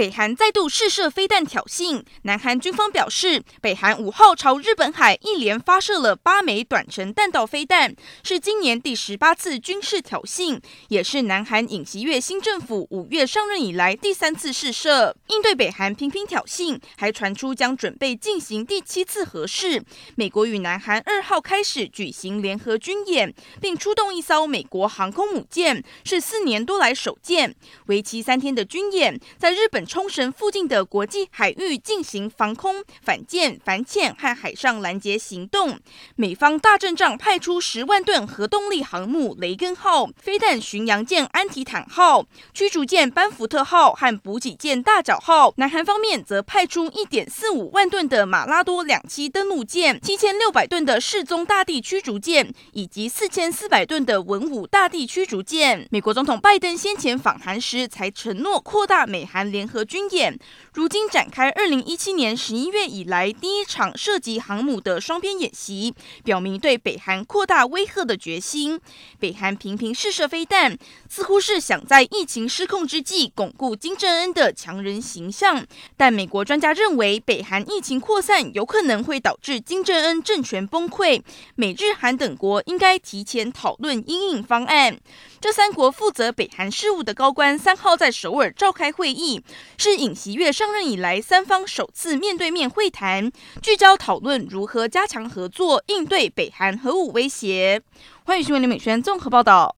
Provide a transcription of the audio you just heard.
北韩再度试射飞弹挑衅，南韩军方表示，北韩五号朝日本海一连发射了八枚短程弹道飞弹，是今年第十八次军事挑衅，也是南韩尹锡悦新政府五月上任以来第三次试射。应对北韩频频挑衅，还传出将准备进行第七次核试。美国与南韩二号开始举行联合军演，并出动一艘美国航空母舰，是四年多来首见。为期三天的军演，在日本。冲绳附近的国际海域进行防空、反舰、反潜和海上拦截行动。美方大阵仗派出十万吨核动力航母“雷根号”、飞弹巡洋舰“安提坦号”、驱逐舰“班福特号”和补给舰“大角号”。南韩方面则派出一点四五万吨的马拉多两栖登陆舰、七千六百吨的世宗大地驱逐舰以及四千四百吨的文武大地驱逐舰。美国总统拜登先前访韩时才承诺扩大美韩联合。军演如今展开，二零一七年十一月以来第一场涉及航母的双边演习，表明对北韩扩大威吓的决心。北韩频频试射飞弹，似乎是想在疫情失控之际巩固金正恩的强人形象。但美国专家认为，北韩疫情扩散有可能会导致金正恩政权崩溃，美日韩等国应该提前讨论因应方案。这三国负责北韩事务的高官三号在首尔召开会议。是尹锡悦上任以来，三方首次面对面会谈，聚焦讨论如何加强合作，应对北韩核武威胁。欢迎新闻刘美萱综合报道。